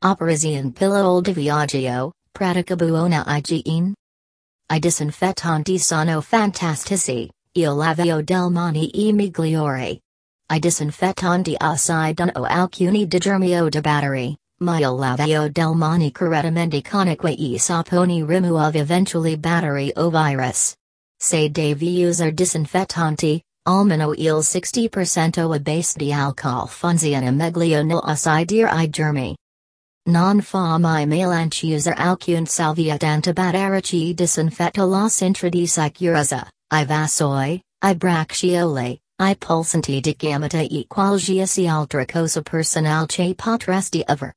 Operazian pillool di viaggio, pratica buona igiene. I disinfettanti sono fantastici, il lavio del mani e migliore. I disinfettanti assai danno alcuni degermio di batteri, ma il lavio del mani correttamente con acqua e sapone rimuove eventually batteri o virus. Se devi usare disinfettanti, almeno il 60% a base di alcol funziona meglio nel assidere i germi. Non fa mai male usare alcun salvia d'antibatterici disinfetta las intradisicurezza, i vassoi, i bracciole, i pulsanti di gamata e qualsiasi altra cosa personal che potresti aver.